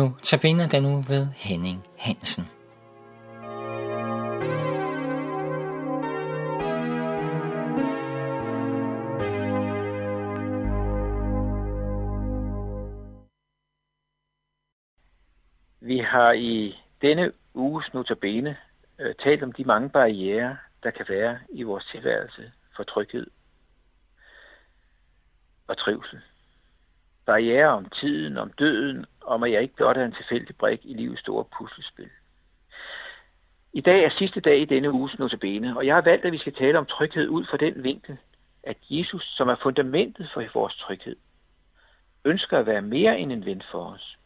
Nu tabiner den nu ved Henning Hansen. Vi har i denne uges notabene øh, talt om de mange barriere, der kan være i vores tilværelse for tryghed og trivsel. Barriere om tiden, om døden, om at jeg ikke blot er en tilfældig brik i livets store puslespil. I dag er sidste dag i denne uges notabene, og jeg har valgt, at vi skal tale om tryghed ud fra den vinkel, at Jesus, som er fundamentet for vores tryghed, ønsker at være mere end en ven for os.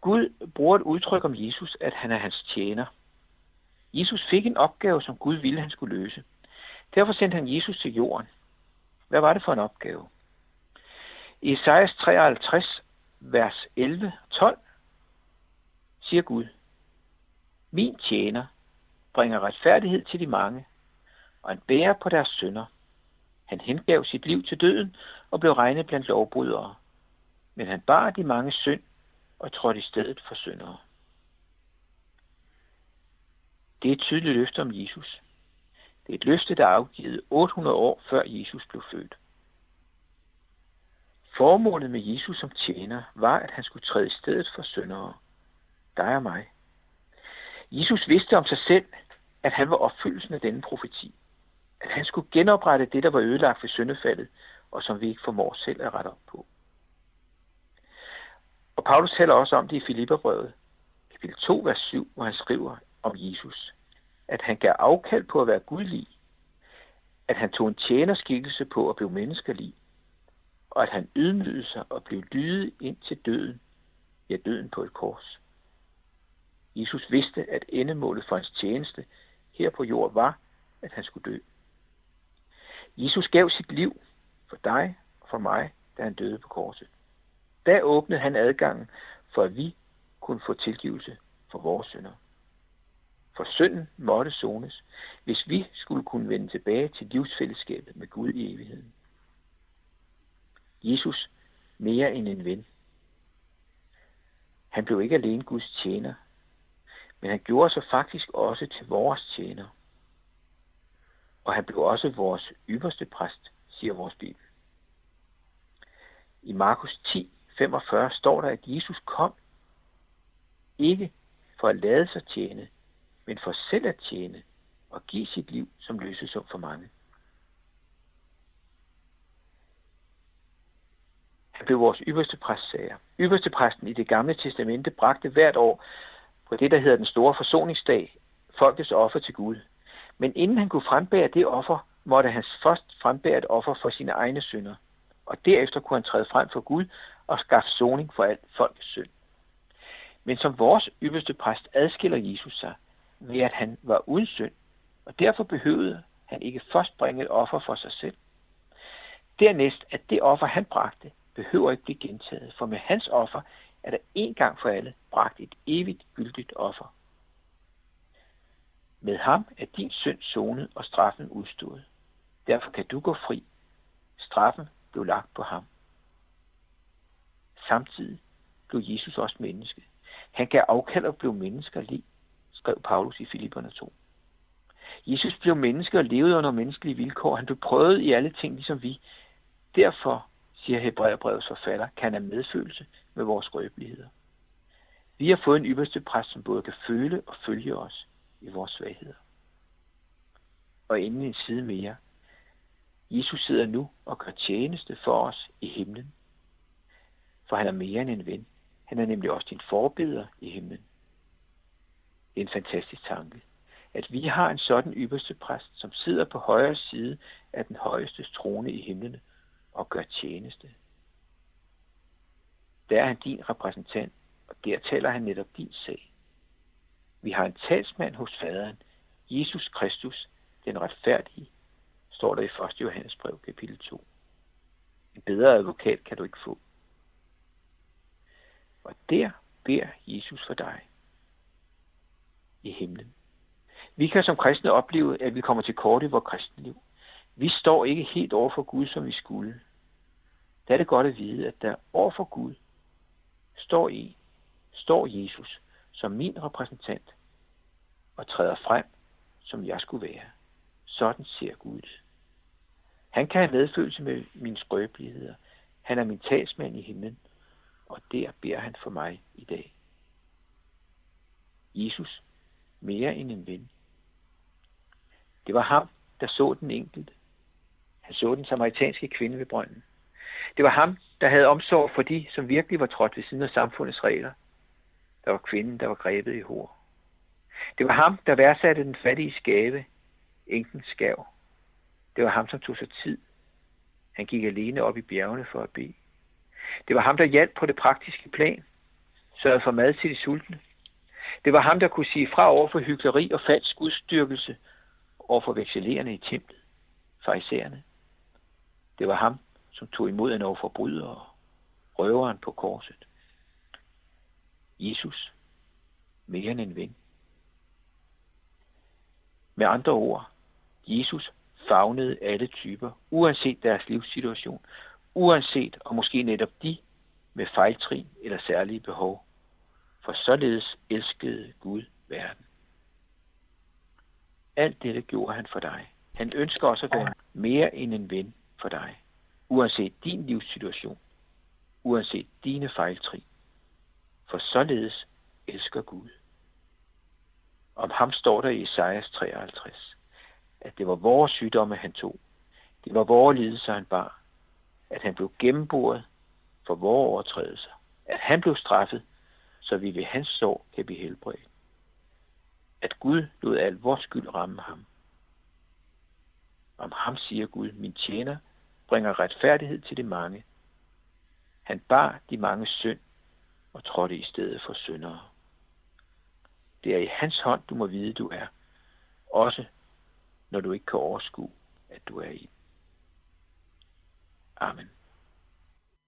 Gud bruger et udtryk om Jesus, at han er hans tjener. Jesus fik en opgave, som Gud ville, han skulle løse. Derfor sendte han Jesus til jorden. Hvad var det for en opgave? I Esajas 53, vers 11-12, siger Gud, Min tjener bringer retfærdighed til de mange, og han bærer på deres sønder. Han hengav sit liv til døden og blev regnet blandt lovbrydere. Men han bar de mange synd og trådte i stedet for syndere. Det er et tydeligt løfte om Jesus. Det er et løfte, der er afgivet 800 år før Jesus blev født. Formålet med Jesus som tjener var, at han skulle træde i stedet for syndere. Dig og mig. Jesus vidste om sig selv, at han var opfyldelsen af denne profeti. At han skulle genoprette det, der var ødelagt ved syndefaldet, og som vi ikke formår selv at rette op på. Og Paulus taler også om det i Filipperbrevet, kapitel 2, vers 7, hvor han skriver om Jesus, at han gav afkald på at være gudlig, at han tog en tjenerskikkelse på at blive menneskelig, og at han ydmygede sig og blev lydet ind til døden, ja døden på et kors. Jesus vidste, at endemålet for hans tjeneste her på jord var, at han skulle dø. Jesus gav sit liv for dig og for mig, da han døde på korset. Der åbnede han adgangen, for at vi kunne få tilgivelse for vores synder. For synden måtte sones, hvis vi skulle kunne vende tilbage til livsfællesskabet med Gud i evigheden. Jesus mere end en ven. Han blev ikke alene Guds tjener, men han gjorde sig faktisk også til vores tjener. Og han blev også vores ypperste præst, siger vores Bibel. I Markus 10, 45 står der, at Jesus kom ikke for at lade sig tjene, men for selv at tjene og give sit liv som løsesum for mange. Han blev vores ypperste præstsager. Ypperste præsten i det gamle testamente bragte hvert år på det, der hedder den store forsoningsdag, folkets offer til Gud. Men inden han kunne frembære det offer, måtte han først frembære et offer for sine egne synder. Og derefter kunne han træde frem for Gud og skaffe soning for alt folkets synd. Men som vores ypperste præst adskiller Jesus sig ved, at han var uden synd, og derfor behøvede han ikke først bringe et offer for sig selv. Dernæst, at det offer, han bragte, behøver ikke blive gentaget, for med hans offer er der en gang for alle bragt et evigt gyldigt offer. Med ham er din synd sonet og straffen udstået. Derfor kan du gå fri. Straffen blev lagt på ham. Samtidig blev Jesus også menneske. Han gav afkald og blev menneskerlig, skrev Paulus i Filipperne 2. Jesus blev menneske og levede under menneskelige vilkår. Han blev prøvet i alle ting, ligesom vi. Derfor, siger Hebræerbrevets forfatter, kan have medfølelse med vores skrøbeligheder. Vi har fået en ypperste præst, som både kan føle og følge os i vores svagheder. Og inden en side mere. Jesus sidder nu og gør tjeneste for os i himlen for han er mere end en ven. Han er nemlig også din forbeder i himlen. Det er en fantastisk tanke, at vi har en sådan ypperste præst, som sidder på højre side af den højeste trone i himlen tjeneste. Der er han din repræsentant, og der taler han netop din sag. Vi har en talsmand hos faderen, Jesus Kristus, den retfærdige, står der i 1. Johannes brev, kapitel 2. En bedre advokat kan du ikke få. Og der beder Jesus for dig i himlen. Vi kan som kristne opleve, at vi kommer til kort i vores kristenliv. Vi står ikke helt over for Gud, som vi skulle. Der er det godt at vide, at der over for Gud står i, står Jesus som min repræsentant og træder frem, som jeg skulle være. Sådan ser Gud Han kan have medfølelse med mine skrøbeligheder. Han er min talsmand i himlen, og der beder han for mig i dag. Jesus, mere end en ven. Det var ham, der så den enkelte. Han så den samaritanske kvinde ved brønden. Det var ham, der havde omsorg for de, som virkelig var trådt ved siden af samfundets regler. Der var kvinden, der var grebet i hår. Det var ham, der værdsatte den fattige skave, enkens skav. Det var ham, som tog sig tid. Han gik alene op i bjergene for at bede. Det var ham, der hjalp på det praktiske plan, sørgede for mad til de sultne. Det var ham, der kunne sige fra over for hyggeleri og falsk udstyrkelse over for vekselerende i templet, farisæerne. Det var ham, som tog imod en overforbryder og røveren på korset. Jesus, mere end en ven. Med andre ord, Jesus fagnede alle typer, uanset deres livssituation, uanset og måske netop de med fejltrin eller særlige behov. For således elskede Gud verden. Alt dette gjorde han for dig. Han ønsker også at være mere end en ven for dig, uanset din livssituation, uanset dine fejltrin. For således elsker Gud. Om ham står der i Esajas 53, at det var vores sygdomme, han tog. Det var vores lidelser, han bar. At han blev gennemboret for vores overtrædelser. At han blev straffet, så vi ved hans sår kan blive helbredt. At Gud lod al vores skyld ramme ham. Om ham siger Gud, min tjener bringer retfærdighed til de mange. Han bar de mange synd og trådte i stedet for syndere. Det er i hans hånd, du må vide, du er. Også når du ikke kan overskue, at du er i. Amen.